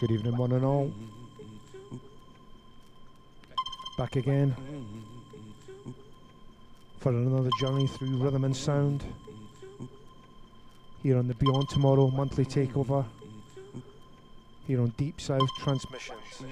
Good evening, one and all. Back again for another journey through rhythm and sound here on the Beyond Tomorrow monthly takeover here on Deep South Transmissions.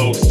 close.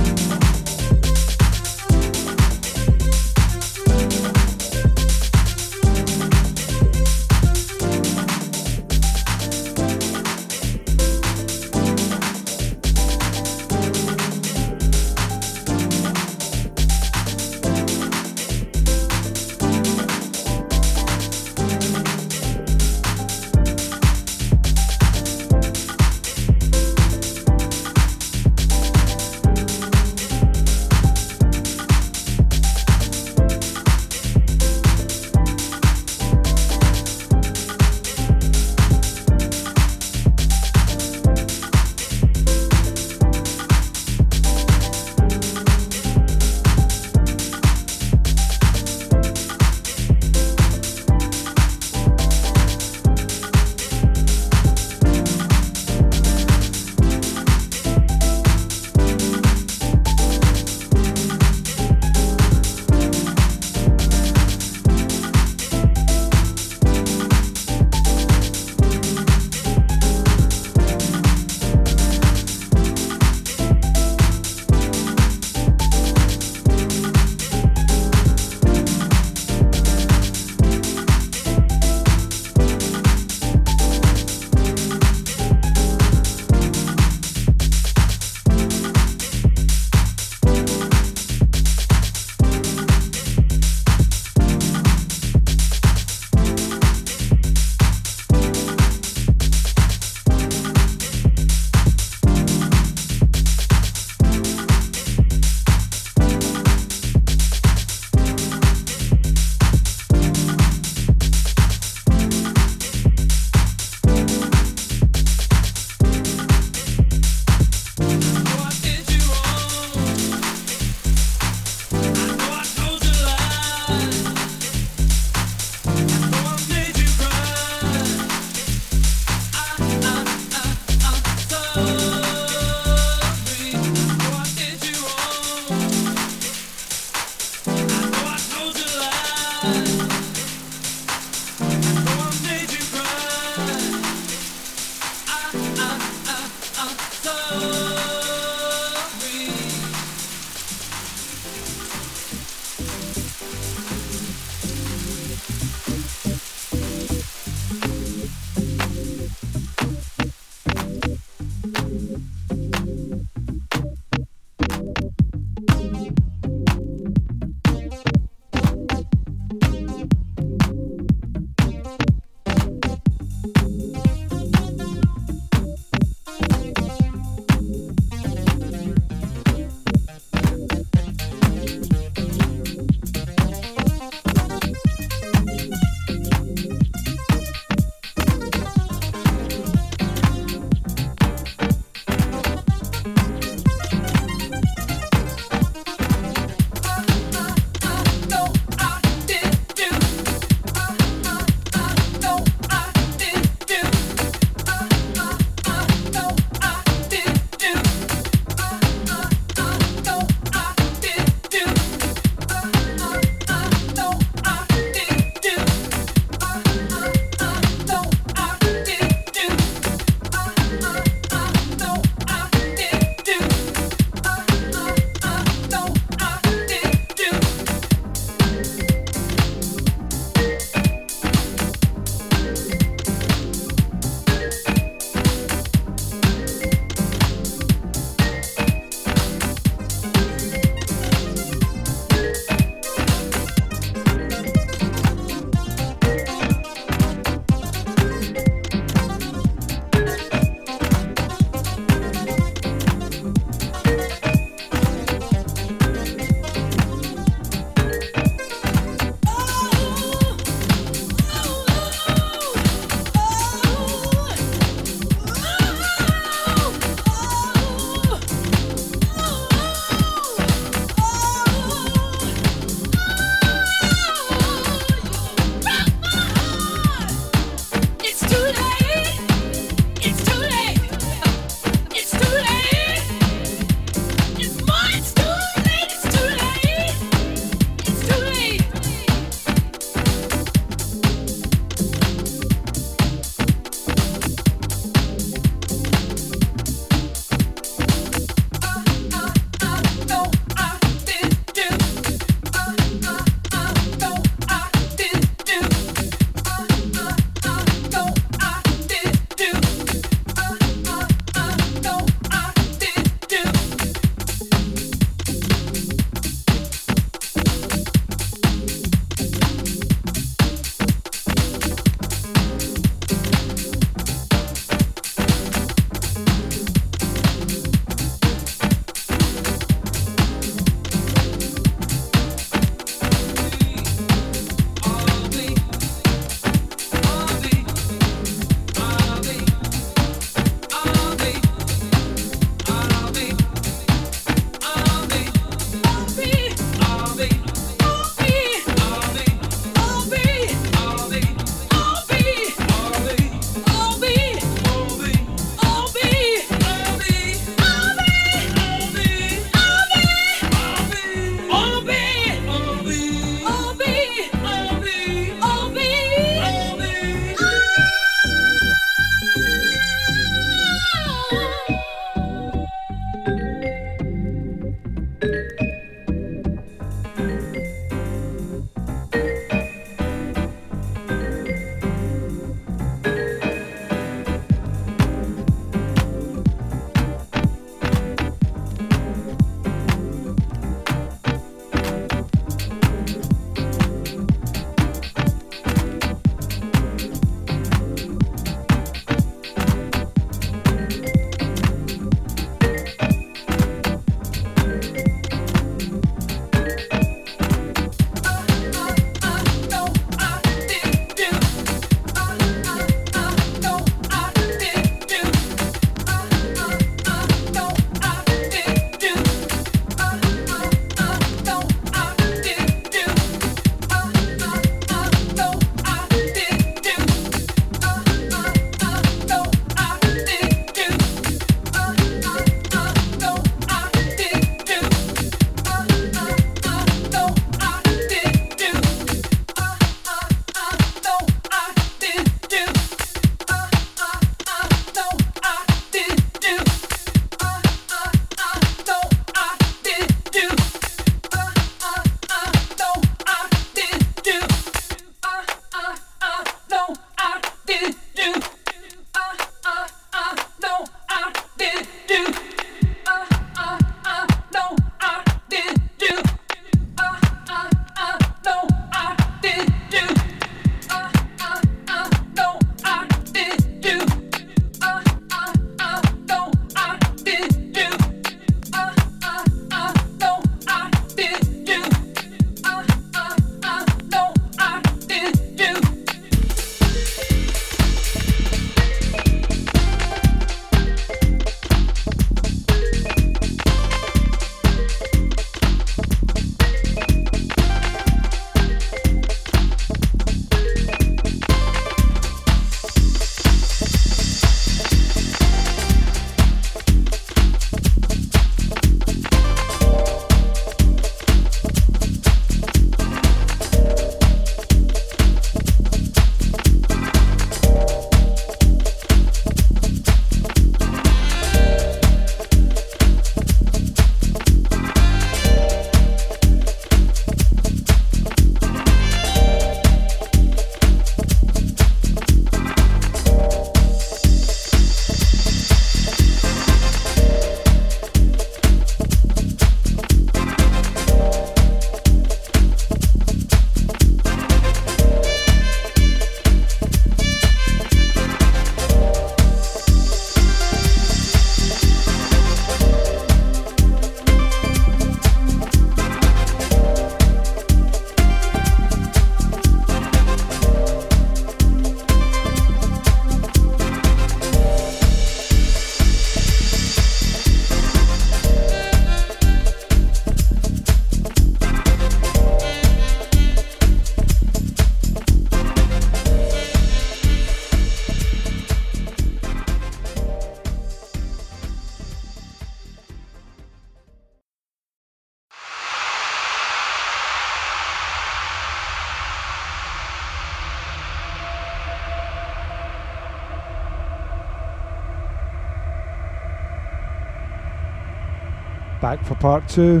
Back for part two.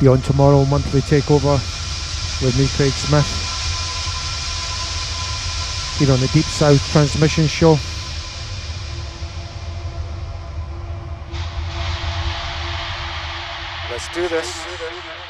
Beyond Tomorrow monthly takeover with me, Craig Smith. Here on the Deep South Transmission Show. Let's do this.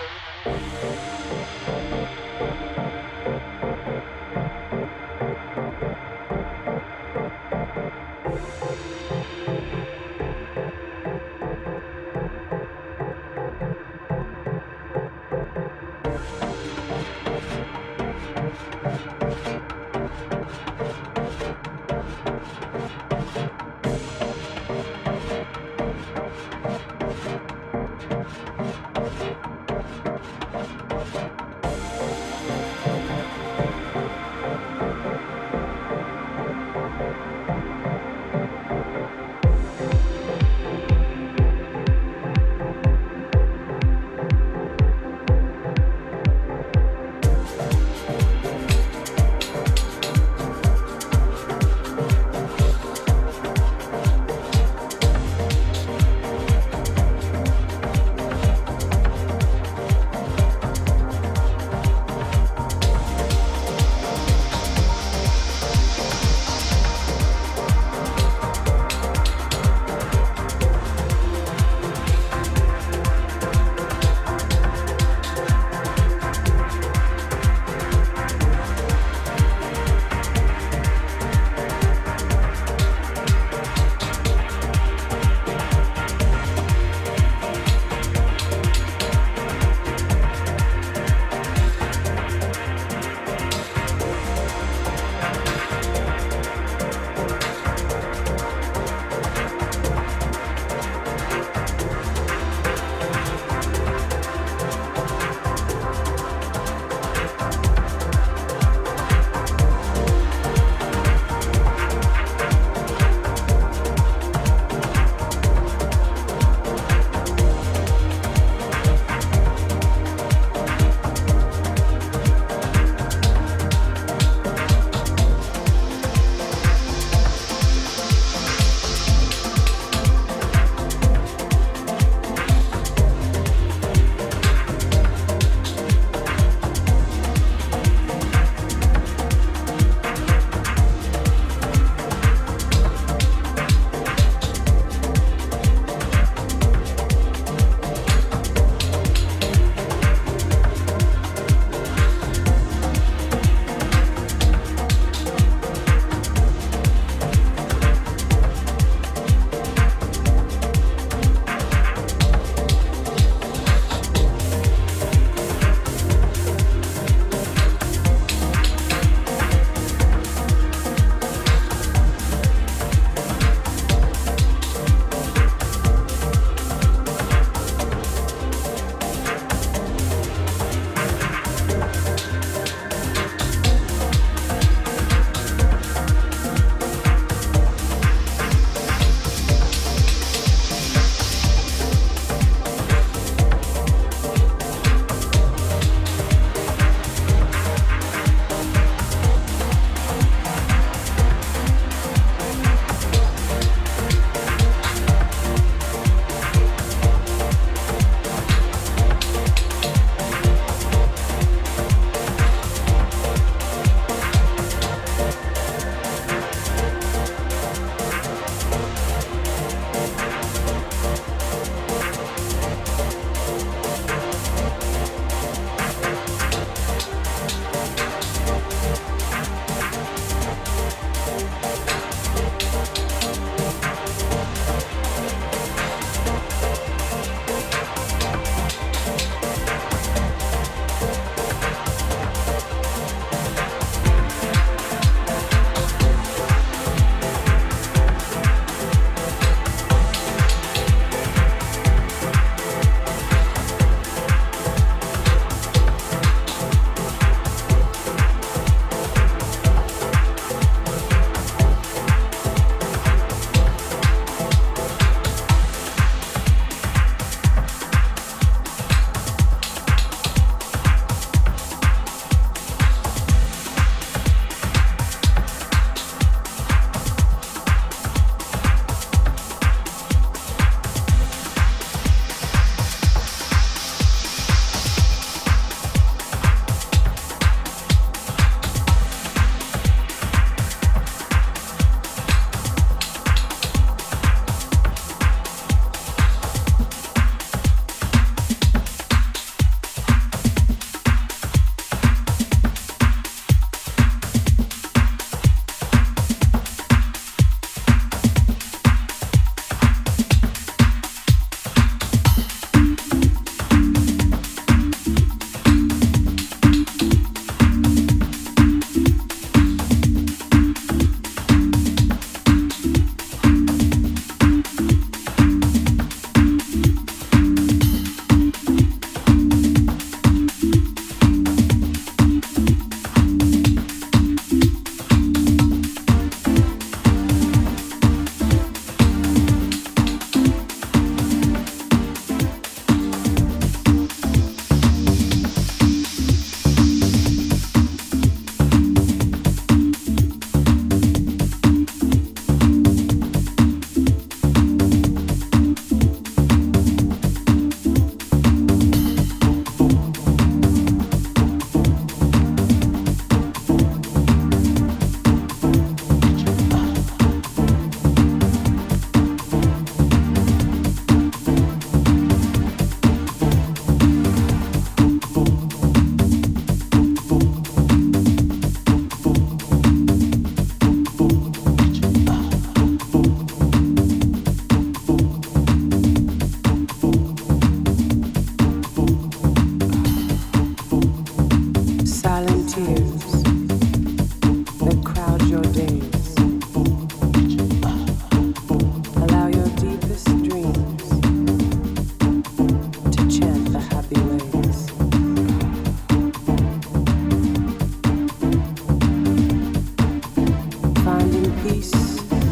peace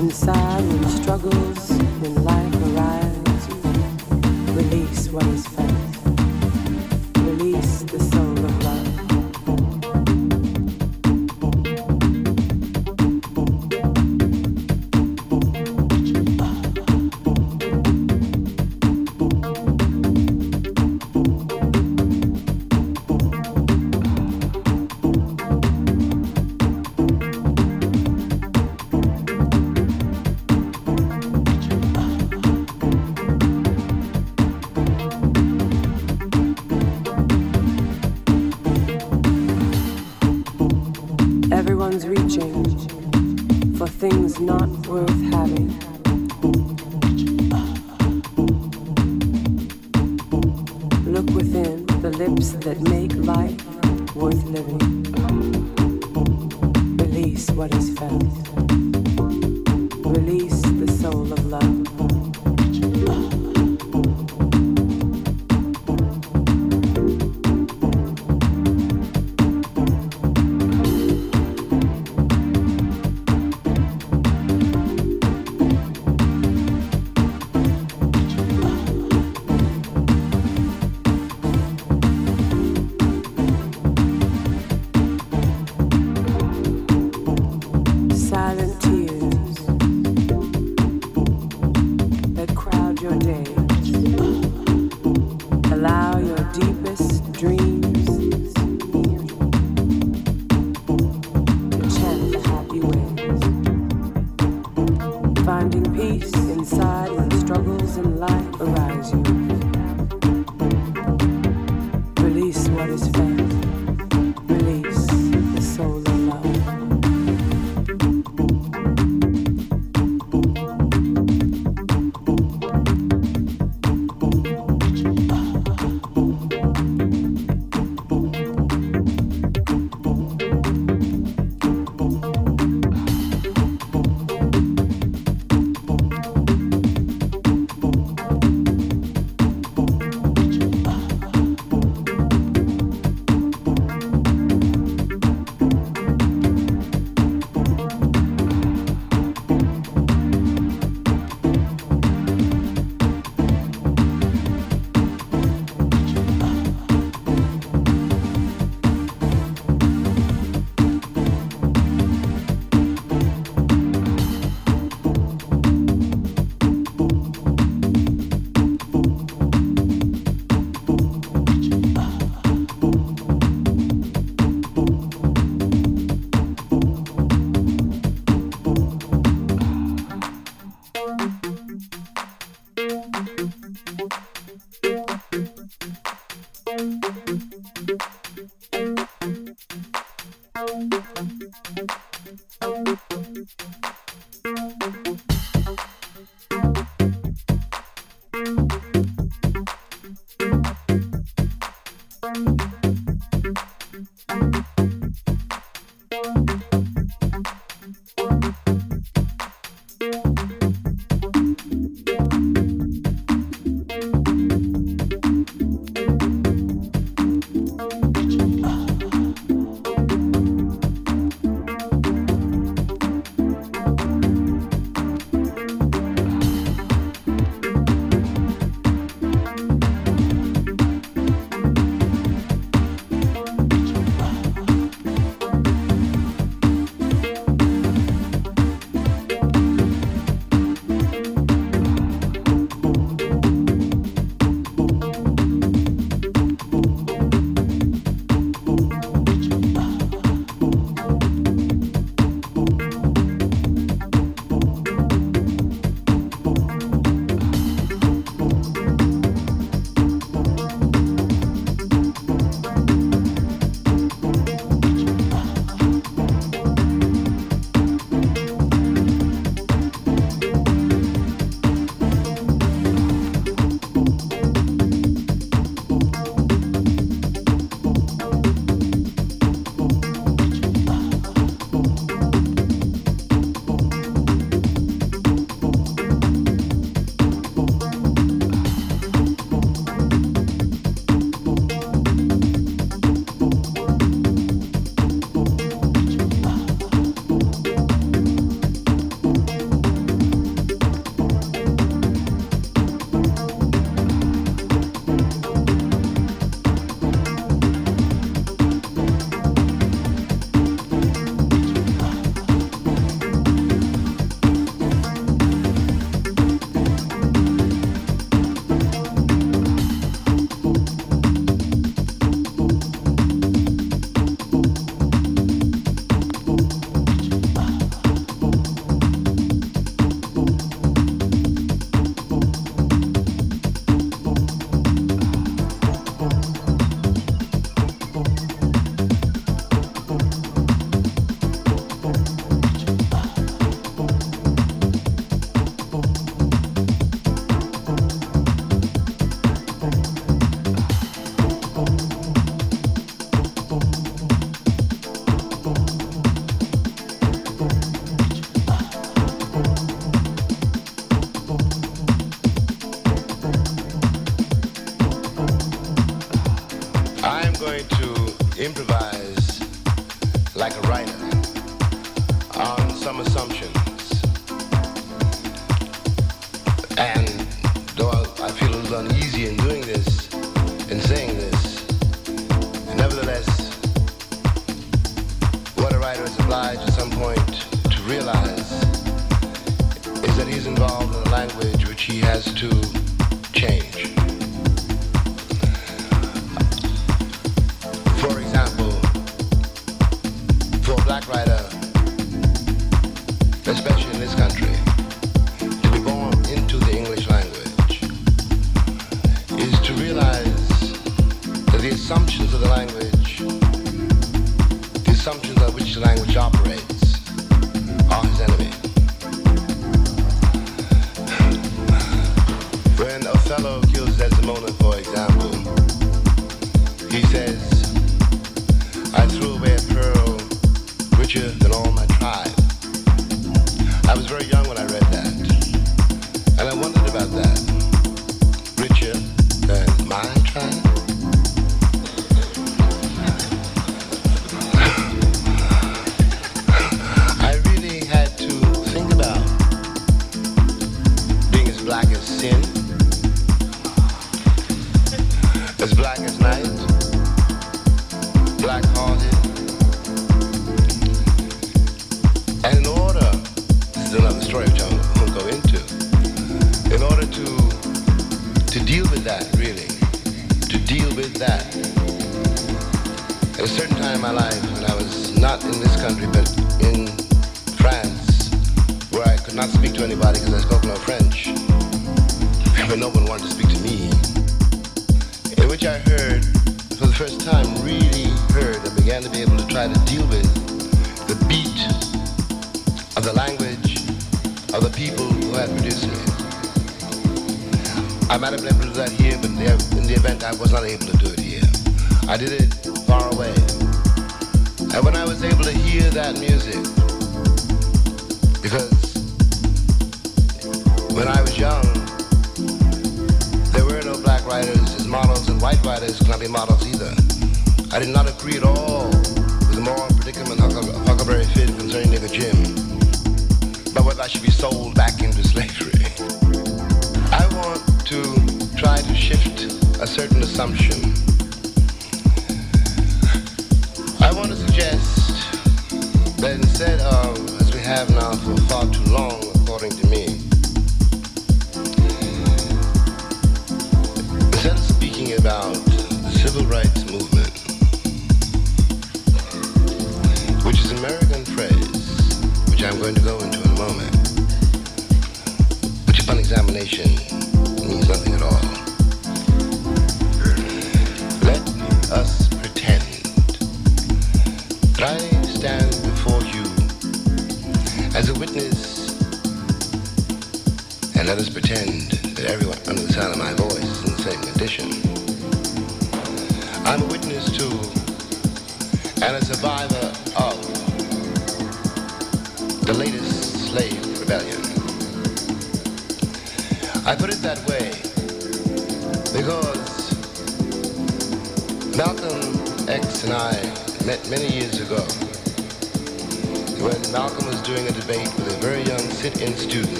inside when struggles, when life arrives. Release what is.